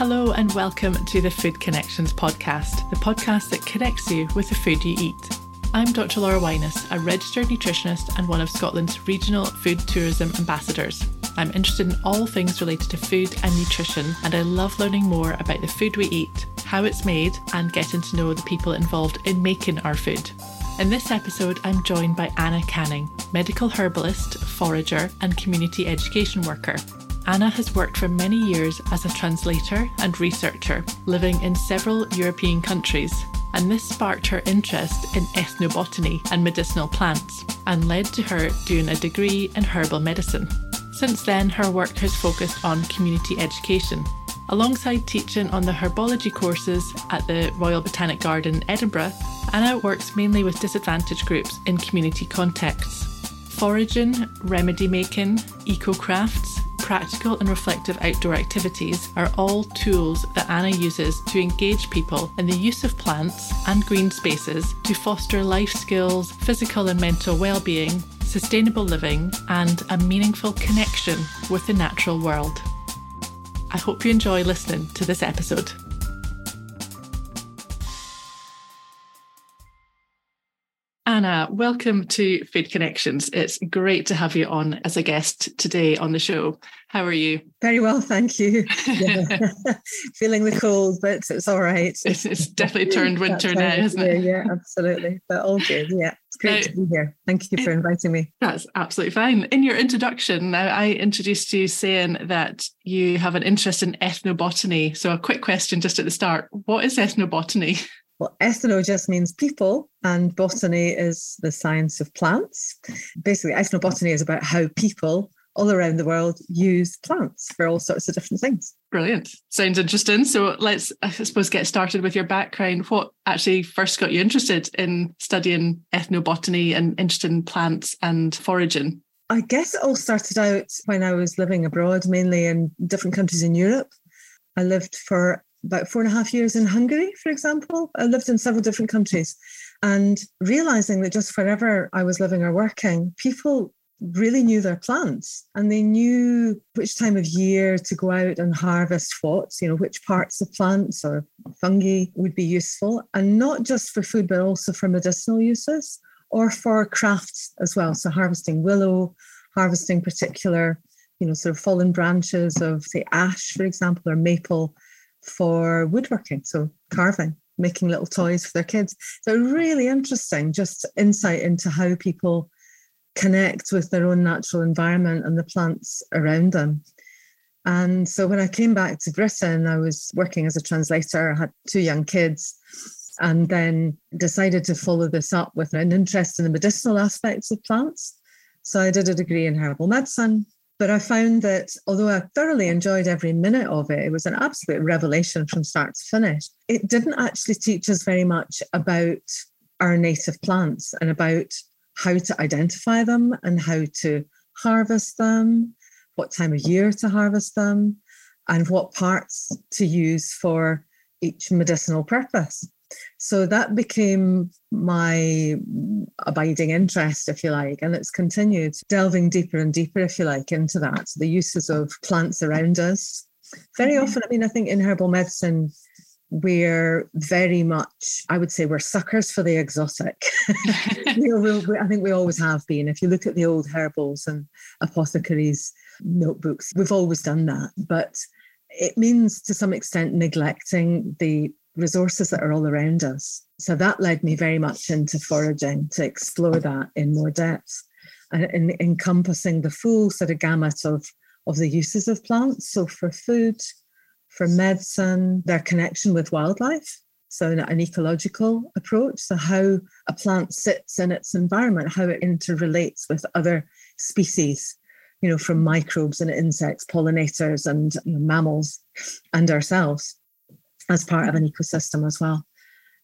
hello, and welcome to the Food Connections podcast, the podcast that connects you with the food you eat. I'm Dr. Laura Wyness, a registered nutritionist and one of Scotland's regional food tourism ambassadors. I'm interested in all things related to food and nutrition, and I love learning more about the food we eat, how it's made, and getting to know the people involved in making our food. In this episode, I'm joined by Anna Canning, medical herbalist, forager, and community education worker. Anna has worked for many years as a translator and researcher, living in several European countries, and this sparked her interest in ethnobotany and medicinal plants, and led to her doing a degree in herbal medicine. Since then, her work has focused on community education. Alongside teaching on the herbology courses at the Royal Botanic Garden, Edinburgh, Anna works mainly with disadvantaged groups in community contexts. Foraging, remedy making, eco crafts, practical and reflective outdoor activities are all tools that Anna uses to engage people in the use of plants and green spaces to foster life skills, physical and mental well-being, sustainable living, and a meaningful connection with the natural world. I hope you enjoy listening to this episode. Anna, welcome to Food Connections. It's great to have you on as a guest today on the show. How are you? Very well, thank you. Yeah. Feeling the cold, but it's all right. It's, it's definitely turned winter now, isn't it? Yeah, absolutely. But all good. Yeah, it's great to be here. Thank you for inviting me. That's absolutely fine. In your introduction, now I introduced you saying that you have an interest in ethnobotany. So, a quick question just at the start What is ethnobotany? Well, ethno just means people, and botany is the science of plants. Basically, ethnobotany is about how people all around the world use plants for all sorts of different things. Brilliant. Sounds interesting. So let's, I suppose, get started with your background. What actually first got you interested in studying ethnobotany and interested in plants and foraging? I guess it all started out when I was living abroad, mainly in different countries in Europe. I lived for about four and a half years in Hungary, for example. I lived in several different countries and realizing that just wherever I was living or working, people really knew their plants and they knew which time of year to go out and harvest what, you know, which parts of plants or fungi would be useful, and not just for food, but also for medicinal uses or for crafts as well. So harvesting willow, harvesting particular, you know, sort of fallen branches of, say, ash, for example, or maple for woodworking, so carving, making little toys for their kids. So really interesting, just insight into how people connect with their own natural environment and the plants around them. And so when I came back to Britain, I was working as a translator, I had two young kids, and then decided to follow this up with an interest in the medicinal aspects of plants. So I did a degree in herbal medicine but I found that although I thoroughly enjoyed every minute of it, it was an absolute revelation from start to finish. It didn't actually teach us very much about our native plants and about how to identify them and how to harvest them, what time of year to harvest them, and what parts to use for each medicinal purpose. So that became my abiding interest, if you like, and it's continued delving deeper and deeper, if you like, into that the uses of plants around us. Very mm-hmm. often, I mean, I think in herbal medicine, we're very much, I would say, we're suckers for the exotic. you know, we, we, I think we always have been. If you look at the old herbals and apothecaries notebooks, we've always done that. But it means to some extent neglecting the resources that are all around us. So that led me very much into foraging to explore that in more depth and in, encompassing the full sort of gamut of, of the uses of plants. So for food, for medicine, their connection with wildlife. So an ecological approach. So how a plant sits in its environment, how it interrelates with other species, you know, from microbes and insects, pollinators and you know, mammals and ourselves as part of an ecosystem as well.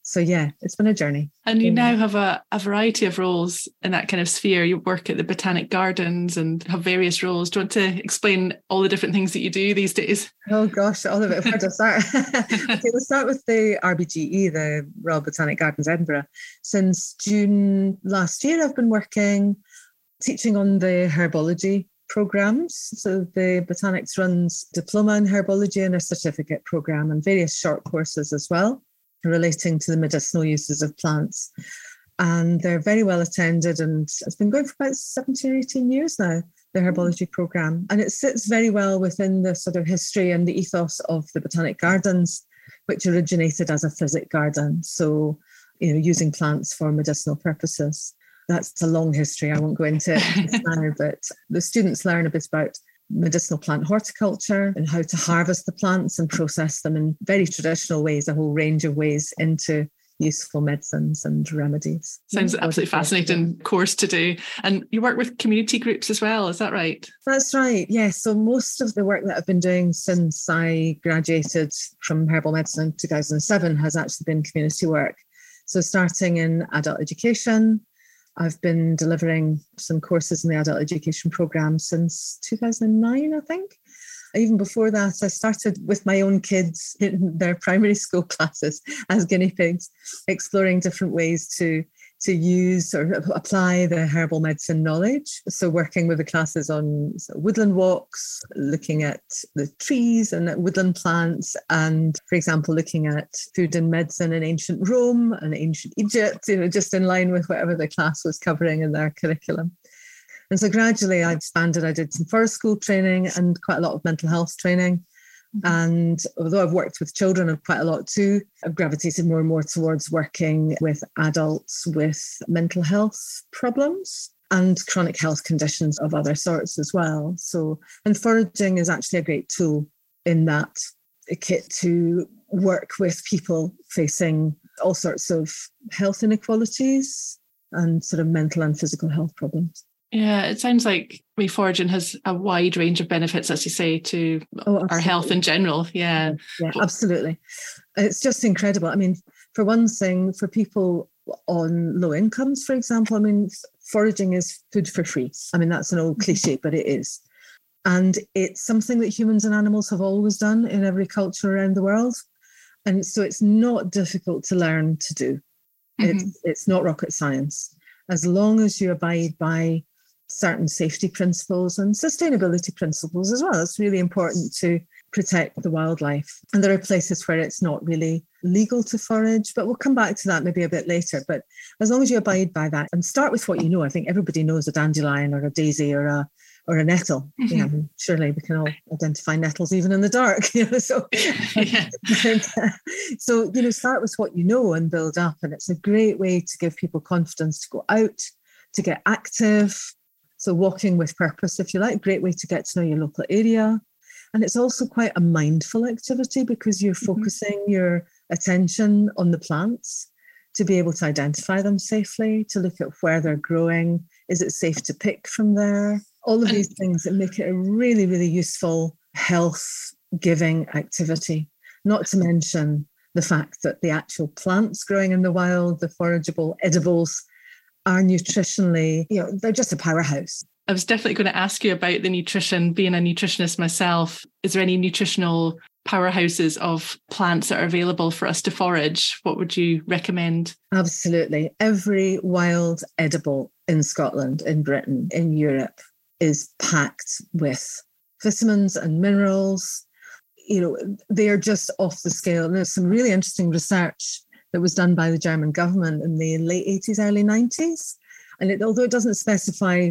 So yeah, it's been a journey. And you now have a, a variety of roles in that kind of sphere. You work at the Botanic Gardens and have various roles. Do you want to explain all the different things that you do these days? Oh gosh, all of it. Where to start? okay, we'll start with the RBGE, the Royal Botanic Gardens Edinburgh. Since June last year, I've been working, teaching on the herbology programs. So the Botanics runs diploma in herbology and a certificate program and various short courses as well relating to the medicinal uses of plants. And they're very well attended and it's been going for about 17 or 18 years now, the hmm. herbology program. And it sits very well within the sort of history and the ethos of the Botanic Gardens, which originated as a physic garden. So, you know, using plants for medicinal purposes. That's a long history. I won't go into it now, but the students learn a bit about medicinal plant horticulture and how to harvest the plants and process them in very traditional ways, a whole range of ways into useful medicines and remedies. Sounds absolutely fascinating course to do. And you work with community groups as well, is that right? That's right, yes. So most of the work that I've been doing since I graduated from herbal medicine in 2007 has actually been community work. So starting in adult education, I've been delivering some courses in the adult education program since 2009, I think. Even before that, I started with my own kids in their primary school classes as guinea pigs, exploring different ways to to use or apply the herbal medicine knowledge. So, working with the classes on woodland walks, looking at the trees and woodland plants, and for example, looking at food and medicine in ancient Rome and ancient Egypt, you know, just in line with whatever the class was covering in their curriculum. And so gradually I expanded. I did some forest school training and quite a lot of mental health training. Mm-hmm. And although I've worked with children quite a lot too, I've gravitated more and more towards working with adults with mental health problems and chronic health conditions of other sorts as well. So, and foraging is actually a great tool in that kit to work with people facing all sorts of health inequalities and sort of mental and physical health problems. Yeah, it sounds like we foraging has a wide range of benefits, as you say, to oh, our health in general. Yeah. Yeah, absolutely. It's just incredible. I mean, for one thing, for people on low incomes, for example, I mean, foraging is food for free. I mean, that's an old mm-hmm. cliche, but it is. And it's something that humans and animals have always done in every culture around the world. And so it's not difficult to learn to do. Mm-hmm. It's, it's not rocket science. As long as you abide by certain safety principles and sustainability principles as well. It's really important to protect the wildlife. And there are places where it's not really legal to forage, but we'll come back to that maybe a bit later. But as long as you abide by that and start with what you know, I think everybody knows a dandelion or a daisy or a or a nettle. Mm-hmm. You know, surely we can all identify nettles even in the dark. You know, so so you know, start with what you know and build up. And it's a great way to give people confidence to go out, to get active, so, walking with purpose, if you like, great way to get to know your local area. And it's also quite a mindful activity because you're mm-hmm. focusing your attention on the plants to be able to identify them safely, to look at where they're growing. Is it safe to pick from there? All of these things that make it a really, really useful health giving activity. Not to mention the fact that the actual plants growing in the wild, the forageable edibles, are nutritionally, you know, they're just a powerhouse. I was definitely going to ask you about the nutrition. Being a nutritionist myself, is there any nutritional powerhouses of plants that are available for us to forage? What would you recommend? Absolutely. Every wild edible in Scotland, in Britain, in Europe is packed with vitamins and minerals. You know, they are just off the scale. And there's some really interesting research that was done by the German government in the late 80s, early 90s. And it, although it doesn't specify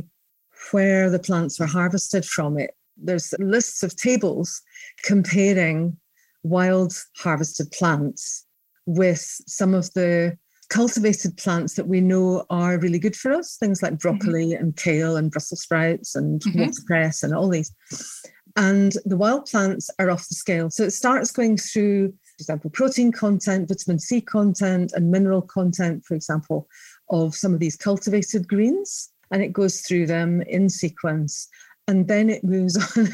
where the plants were harvested from, it there's lists of tables comparing wild harvested plants with some of the cultivated plants that we know are really good for us, things like broccoli mm-hmm. and kale and Brussels sprouts and mm-hmm. watercress and all these. And the wild plants are off the scale. So it starts going through for example, protein content, vitamin C content, and mineral content, for example, of some of these cultivated greens. And it goes through them in sequence. And then it moves on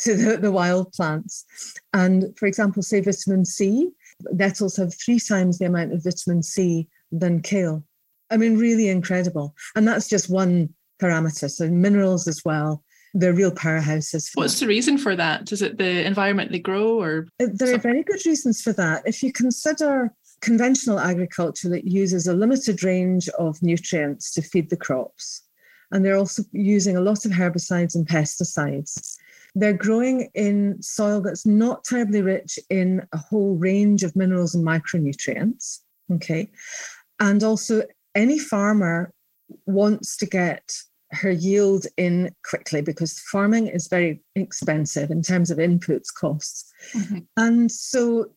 to the, the wild plants. And for example, say vitamin C, nettles have three times the amount of vitamin C than kale. I mean, really incredible. And that's just one parameter. So minerals as well they're real powerhouses. What's the reason for that? Is it the environment they grow or? Uh, there are very good reasons for that. If you consider conventional agriculture that uses a limited range of nutrients to feed the crops, and they're also using a lot of herbicides and pesticides. They're growing in soil that's not terribly rich in a whole range of minerals and micronutrients. Okay. And also, any farmer wants to get her yield in quickly because farming is very expensive in terms of inputs costs. Mm-hmm. And so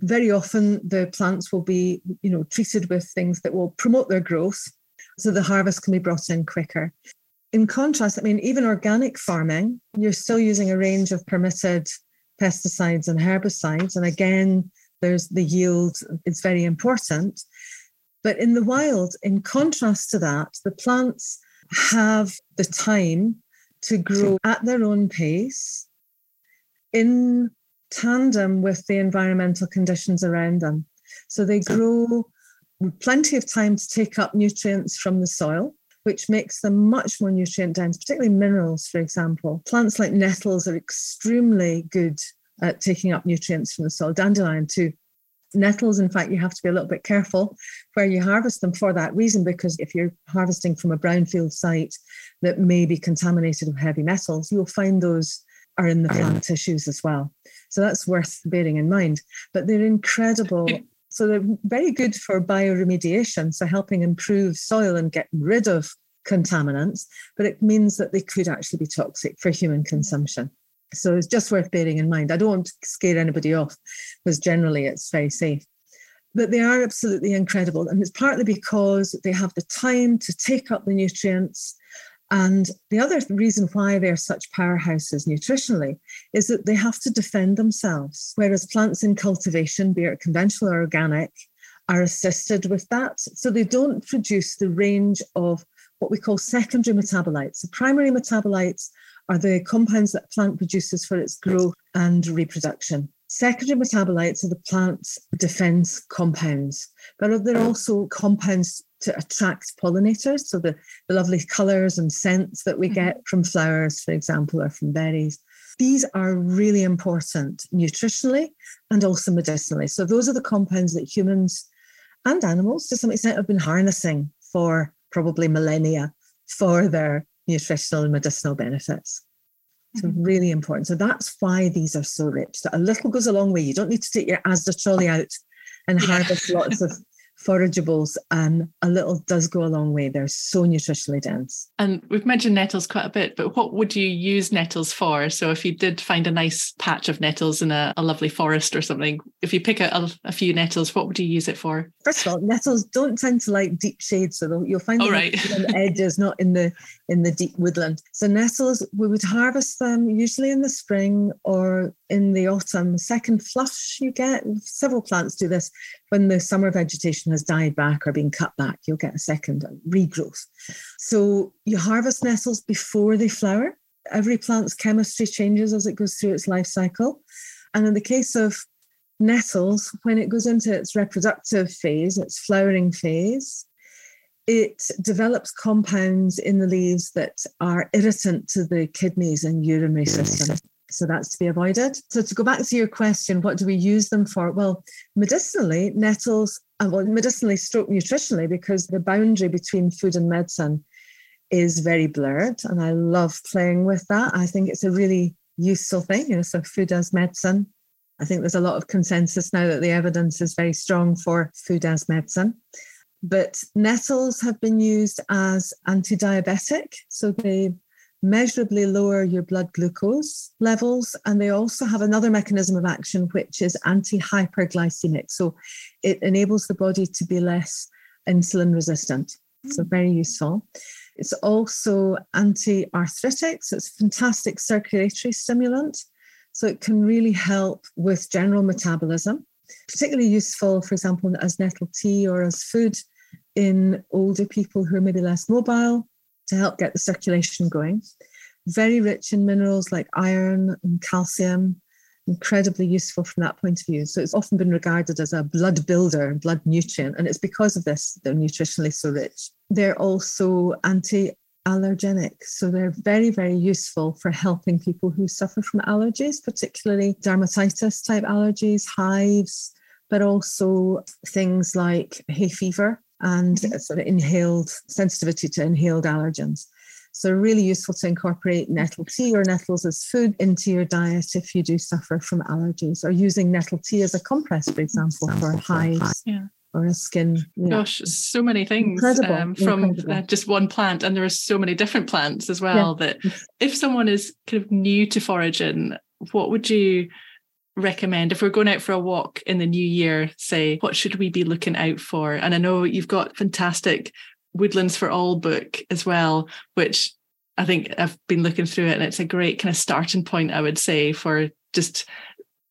very often the plants will be, you know, treated with things that will promote their growth so the harvest can be brought in quicker. In contrast, I mean, even organic farming, you're still using a range of permitted pesticides and herbicides. And again, there's the yield, it's very important. But in the wild, in contrast to that, the plants have the time to grow at their own pace in tandem with the environmental conditions around them. So they grow with plenty of time to take up nutrients from the soil, which makes them much more nutrient dense, particularly minerals, for example. Plants like nettles are extremely good at taking up nutrients from the soil, dandelion too. Nettles, in fact, you have to be a little bit careful where you harvest them for that reason, because if you're harvesting from a brownfield site that may be contaminated with heavy metals, you'll find those are in the plant tissues as well. So that's worth bearing in mind. But they're incredible. So they're very good for bioremediation, so helping improve soil and get rid of contaminants, but it means that they could actually be toxic for human consumption. So it's just worth bearing in mind. I don't want to scare anybody off because generally it's very safe. But they are absolutely incredible. And it's partly because they have the time to take up the nutrients. And the other reason why they're such powerhouses nutritionally is that they have to defend themselves. Whereas plants in cultivation, be it conventional or organic, are assisted with that. So they don't produce the range of what we call secondary metabolites. The primary metabolites are the compounds that plant produces for its growth and reproduction. Secondary metabolites are the plant's defense compounds, but they're also compounds to attract pollinators. So the, the lovely colors and scents that we mm-hmm. get from flowers, for example, or from berries. These are really important nutritionally and also medicinally. So those are the compounds that humans and animals, to some extent, have been harnessing for probably millennia for their nutritional and medicinal benefits. So mm-hmm. really important. So that's why these are so rich. That a little goes a long way. You don't need to take your Asda trolley out and harvest lots of forageables, and a little does go a long way. They're so nutritionally dense. And we've mentioned nettles quite a bit, but what would you use nettles for? So if you did find a nice patch of nettles in a, a lovely forest or something, if you pick out a, a, few nettles, what would you use it for? First of all, nettles don't tend to like deep shade, so you'll find them oh, right. on the edges, not in the in the deep woodland. So nettles, we would harvest them usually in the spring or in the autumn. Second flush you get, several plants do this when the summer vegetation has died back or been cut back, you'll get a second regrowth. So you harvest nettles before they flower. Every plant's chemistry changes as it goes through its life cycle. And in the case of nettles, when it goes into its reproductive phase, its flowering phase, it develops compounds in the leaves that are irritant to the kidneys and urinary system. So that's to be avoided. So to go back to your question, what do we use them for? Well, medicinally, nettles, uh, well, medicinally stroke nutritionally, because the boundary between food and medicine is very blurred. And I love playing with that. I think it's a really useful thing, you know, so food as medicine. I think there's a lot of consensus now that the evidence is very strong for food as medicine. But nettles have been used as anti diabetic. So they measurably lower your blood glucose levels. And they also have another mechanism of action, which is anti hyperglycemic. So it enables the body to be less insulin resistant. So, mm. very useful. It's also anti arthritic. So, it's a fantastic circulatory stimulant. So, it can really help with general metabolism, particularly useful, for example, as nettle tea or as food in older people who are maybe less mobile to help get the circulation going. Very rich in minerals like iron and calcium, incredibly useful from that point of view. So it's often been regarded as a blood builder, and blood nutrient, and it's because of this they're nutritionally so rich. They're also anti allergenic. So they're very, very useful for helping people who suffer from allergies, particularly dermatitis type allergies, hives, but also things like hay fever and sort of inhaled sensitivity to inhaled allergens. So, really useful to incorporate nettle tea or nettles as food into your diet if you do suffer from allergies, or using nettle tea as a compress, for example, for hives. Yeah or a skin. Yeah. Gosh, so many things um, from uh, just one plant, and there are so many different plants as well. Yeah. That if someone is kind of new to foraging, what would you recommend if we're going out for a walk in the new year? Say, what should we be looking out for? And I know you've got fantastic Woodlands for All book as well, which I think I've been looking through it, and it's a great kind of starting point, I would say, for just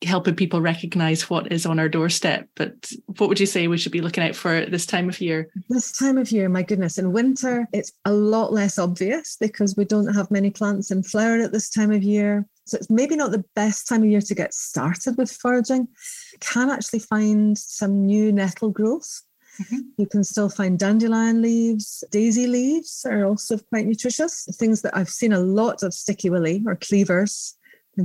helping people recognize what is on our doorstep. But what would you say we should be looking out for this time of year? This time of year, my goodness, in winter, it's a lot less obvious because we don't have many plants in flower at this time of year. So it's maybe not the best time of year to get started with foraging. You can actually find some new nettle growth. Mm-hmm. You can still find dandelion leaves, daisy leaves are also quite nutritious. Things that I've seen a lot of sticky willy or cleavers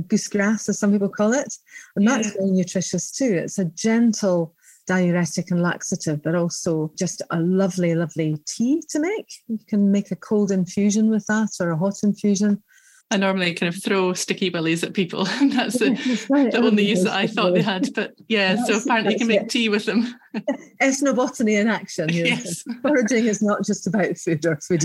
goosegrass, as some people call it. And yeah. that's very nutritious too. It's a gentle diuretic and laxative, but also just a lovely, lovely tea to make. You can make a cold infusion with that or a hot infusion. I normally kind of throw sticky willies at people, and that's the, right. the only use that I thought they had. But yeah, so apparently you can make tea with them. Ethnobotany in action. Yes. Foraging is not just about food or food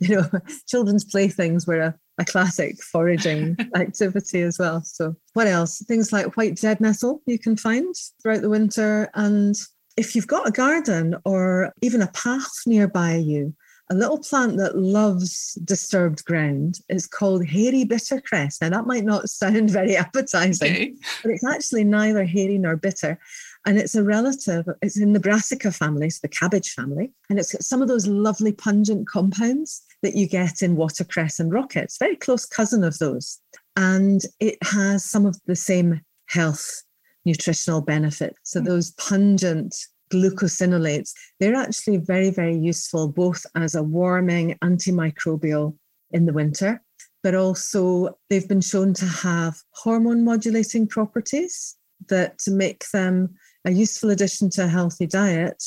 you know, children's playthings were a, a classic foraging activity as well. So what else? Things like white dead nettle you can find throughout the winter. And if you've got a garden or even a path nearby you, a little plant that loves disturbed ground is called hairy bittercress. Now, that might not sound very appetizing, okay. but it's actually neither hairy nor bitter. And it's a relative, it's in the brassica family, it's the cabbage family. And it's got some of those lovely pungent compounds that you get in watercress and rocket. It's very close cousin of those. And it has some of the same health nutritional benefits. So, hmm. those pungent glucosinolates, they're actually very, very useful both as a warming antimicrobial in the winter, but also they've been shown to have hormone modulating properties that make them a useful addition to a healthy diet.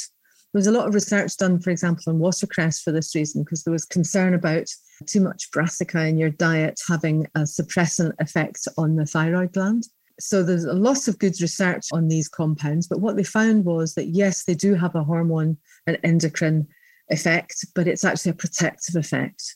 There was a lot of research done, for example, on watercress for this reason, because there was concern about too much brassica in your diet having a suppressant effect on the thyroid gland. So there's a lot of good research on these compounds, but what they found was that yes, they do have a hormone and endocrine effect, but it's actually a protective effect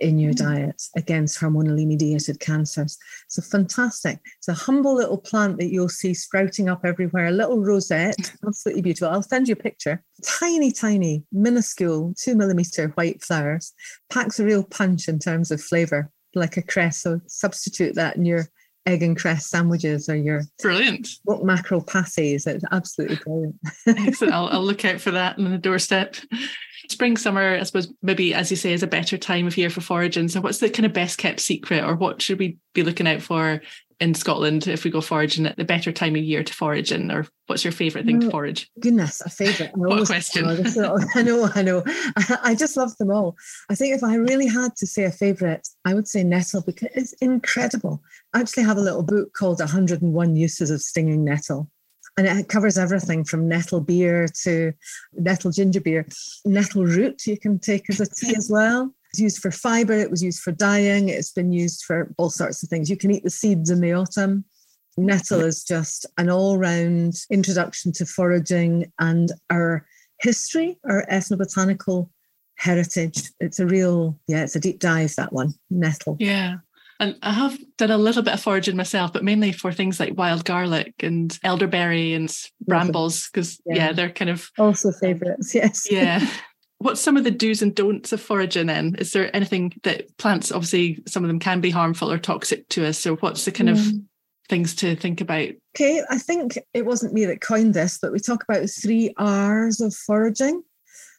in your mm. diet against hormonally mediated cancers. So fantastic. It's a humble little plant that you'll see sprouting up everywhere, a little rosette, absolutely beautiful. I'll send you a picture. Tiny, tiny, minuscule, two millimeter white flowers, packs a real punch in terms of flavor, like a cress. So substitute that in your egg and cress sandwiches or your brilliant what mackerel pasties. It's absolutely brilliant. Excellent. I'll, I'll look out for that on the doorstep. Spring, summer, I suppose maybe as you say, is a better time of year for foraging. So, what's the kind of best kept secret, or what should we be looking out for in Scotland if we go foraging at the better time of year to forage in, or what's your favourite thing to forage? Goodness, a favourite. what a question. I know, I know. I just love them all. I think if I really had to say a favourite, I would say nettle because it's incredible. I actually have a little book called 101 Uses of Stinging Nettle. And it covers everything from nettle beer to nettle ginger beer. Nettle root you can take as a tea as well was used for fiber, it was used for dyeing, it's been used for all sorts of things. You can eat the seeds in the autumn. Nettle is just an all round introduction to foraging and our history, our ethnobotanical heritage. It's a real, yeah, it's a deep dive, that one, nettle. Yeah. And I have done a little bit of foraging myself, but mainly for things like wild garlic and elderberry and brambles, because yeah. yeah. they're kind of also favorites. Yes. Yeah. What's some of the do's and don'ts of foraging then? Is there anything that plants, obviously, some of them can be harmful or toxic to us. So, what's the kind mm. of things to think about? Okay, I think it wasn't me that coined this, but we talk about the three R's of foraging.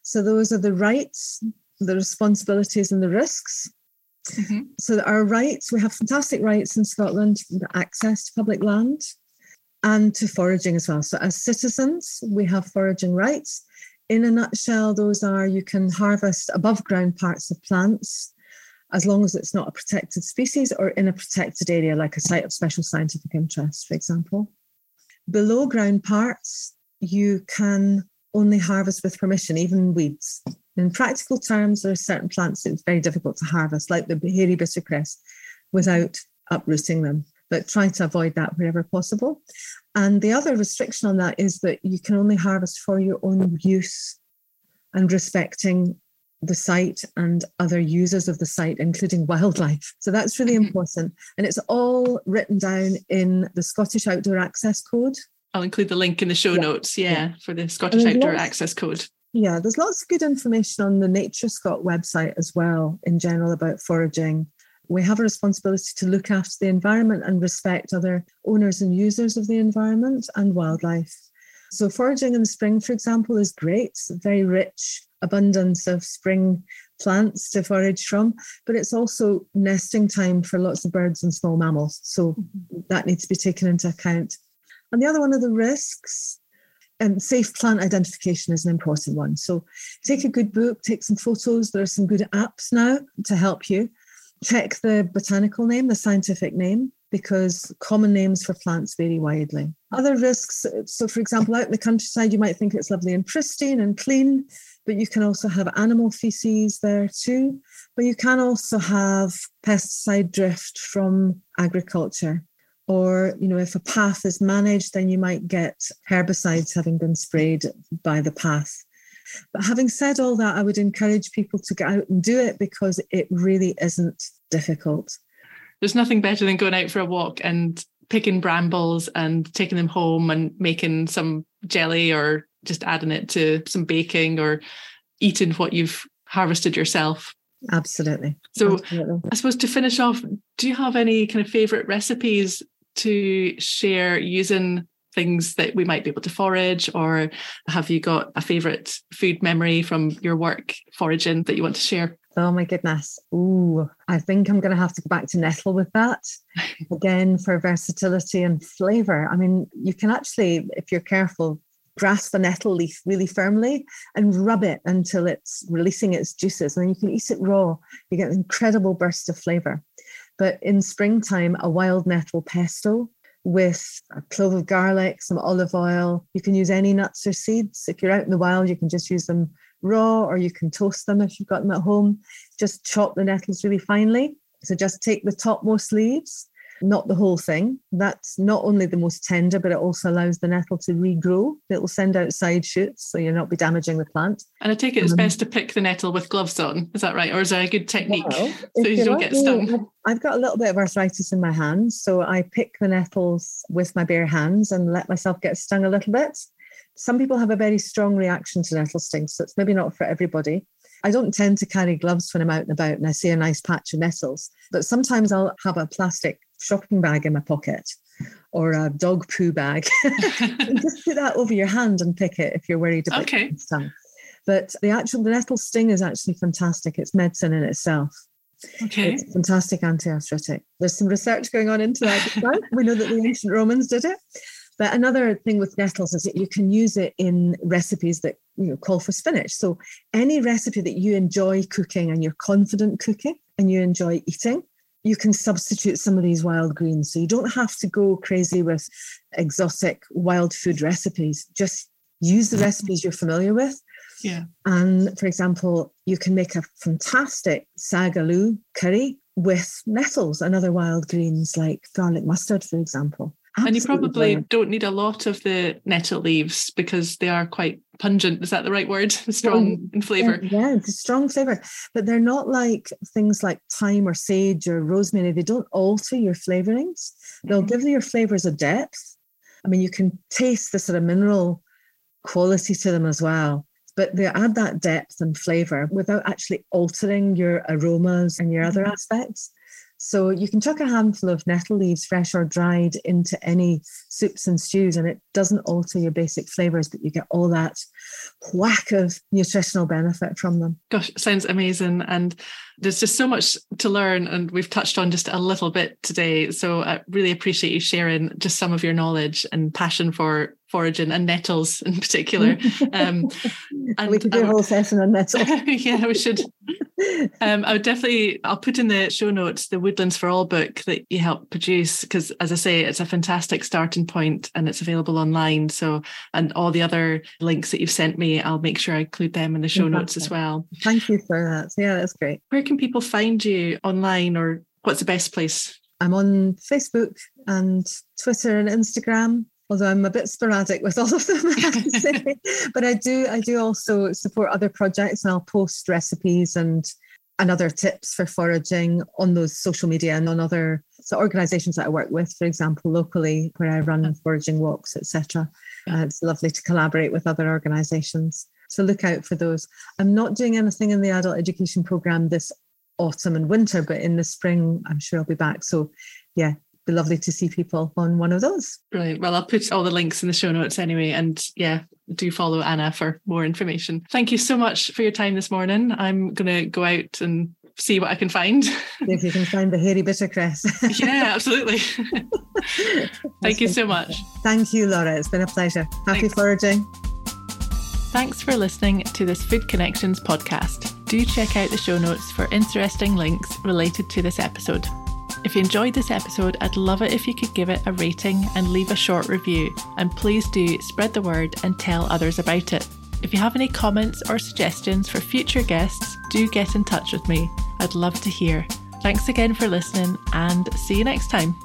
So, those are the rights, the responsibilities, and the risks. Mm-hmm. So, our rights, we have fantastic rights in Scotland, access to public land and to foraging as well. So, as citizens, we have foraging rights in a nutshell, those are you can harvest above ground parts of plants as long as it's not a protected species or in a protected area like a site of special scientific interest, for example. Below ground parts, you can only harvest with permission, even weeds. In practical terms, there are certain plants that it's very difficult to harvest, like the hairy bittercress, without uprooting them. But try to avoid that wherever possible. And the other restriction on that is that you can only harvest for your own use and respecting the site and other users of the site, including wildlife. So that's really mm-hmm. important. And it's all written down in the Scottish Outdoor Access Code. I'll include the link in the show yeah. notes, yeah, yeah, for the Scottish Outdoor lots, Access Code. Yeah, there's lots of good information on the NatureScot website as well, in general, about foraging. We have a responsibility to look after the environment and respect other owners and users of the environment and wildlife. So, foraging in the spring, for example, is great. Very rich abundance of spring plants to forage from, but it's also nesting time for lots of birds and small mammals. So mm-hmm. that needs to be taken into account. And the other one of the risks, and safe plant identification is an important one. So take a good book, take some photos. There are some good apps now to help you. Check the botanical name, the scientific name, because common names for plants vary widely. Other risks, so for example, out in the countryside, you might think it's lovely and pristine and clean but you can also have animal feces there too. But you can also have pesticide drift from agriculture. Or, you know, if a path is managed, then you might get herbicides having been sprayed by the path. But having said all that, I would encourage people to get out and do it because it really isn't difficult. There's nothing better than going out for a walk and picking brambles and taking them home and making some jelly or just adding it to some baking or eating what you've harvested yourself. Absolutely. So Absolutely. I suppose to finish off, do you have any kind of favorite recipes to share using things that we might be able to forage or have you got a favorite food memory from your work foraging that you want to share? Oh my goodness. Ooh, I think I'm going to have to go back to nettle with that again for versatility and flavor. I mean, you can actually, if you're careful, grasp a nettle leaf really firmly and rub it until it's releasing its juices. And then you can eat it raw. You get an incredible burst of flavor. But in springtime, a wild nettle pesto with a clove of garlic, some olive oil. You can use any nuts or seeds. If you're out in the wild, you can just use them raw or you can toast them if you've got them at home. Just chop the nettles really finely. So just take the topmost leaves not the whole thing. That's not only the most tender, but it also allows the nettle to regrow. It will send out side shoots, so you'll not be damaging the plant. And I take it it's um, best to pick the nettle with gloves on. Is that right? Or is there a good technique well, so you don't get stung? I've got a little bit of arthritis in my hands, so I pick the nettles with my bare hands and let myself get stung a little bit. Some people have a very strong reaction to nettle stings, so it's maybe not for everybody. I don't tend to carry gloves when I'm out and about and I see a nice patch of nettles, but sometimes I'll have a plastic shopping bag in my pocket or a dog poo bag. just put that over your hand and pick it if you're worried about okay. stung. But the actual the nettle sting is actually fantastic. It's medicine in itself. Okay. It's fantastic anti-arthritic. There's some research going on into that. we know that the ancient Romans did it. But another thing with nettles is that you can use it in recipes that you know call for spinach. So any recipe that you enjoy cooking and you're confident cooking and you enjoy eating, you can substitute some of these wild greens. So you don't have to go crazy with exotic wild food recipes. Just use the recipes you're familiar with. Yeah. And for example, you can make a fantastic saag aloo curry with nettles and other wild greens like garlic mustard, for example. Absolutely and you probably don't need a lot of the nettle leaves because they are quite pungent. Is that the right word? Strong in flavour. Yeah, it's strong flavour. But they're not like things like thyme or sage or rosemary. They don't alter your flavourings. They'll mm-hmm. give your flavours a depth. I mean, you can taste the sort of mineral quality to them as well. But they add that depth and flavour without actually altering your aromas and your other mm-hmm. aspects. So you can chuck a handful of nettle leaves, fresh or dried, into any soups and stews, and it doesn't alter your basic flavors, but you get all that whack of nutritional benefit from them. Gosh, sounds amazing. And there's just so much to learn, and we've touched on just a little bit today. So I really appreciate you sharing just some of your knowledge and passion for foraging and nettles in particular. Um, and we could do a whole session on nettles. yeah, we should. um, I would definitely, I'll put in the show notes the Woodlands for All book that you helped produce because, as I say, it's a fantastic starting point and it's available online. So, and all the other links that you've sent me, I'll make sure I include them in the show notes as well. Thank you for that. Yeah, that's great. Where can people find you online or what's the best place? I'm on Facebook and Twitter and Instagram although I'm a bit sporadic with all of them, I have to say. but I do I do also support other projects and I'll post recipes and and other tips for foraging on those social media and on other so organizations that I work with, for example, locally where I run foraging walks, etc. Uh, it's lovely to collaborate with other organizations. So look out for those. I'm not doing anything in the adult education program this autumn and winter, but in the spring, I'm sure I'll be back. So yeah, be lovely to see people on one of those. Brilliant. Well, I'll put all the links in the show notes anyway. And yeah, do follow Anna for more information. Thank you so much for your time this morning. I'm going to go out and see what I can find. If you can find the hairy bittercress. yeah, absolutely. Thank you so much. Thank you, Laura. It's been a pleasure. Happy Thanks. foraging. Thanks for listening to this Food Connections podcast. Do check out the show notes for interesting links related to this episode. If you enjoyed this episode, I'd love it if you could give it a rating and leave a short review. And please do spread the word and tell others about it. If you have any comments or suggestions for future guests, do get in touch with me. I'd love to hear. Thanks again for listening and see you next time.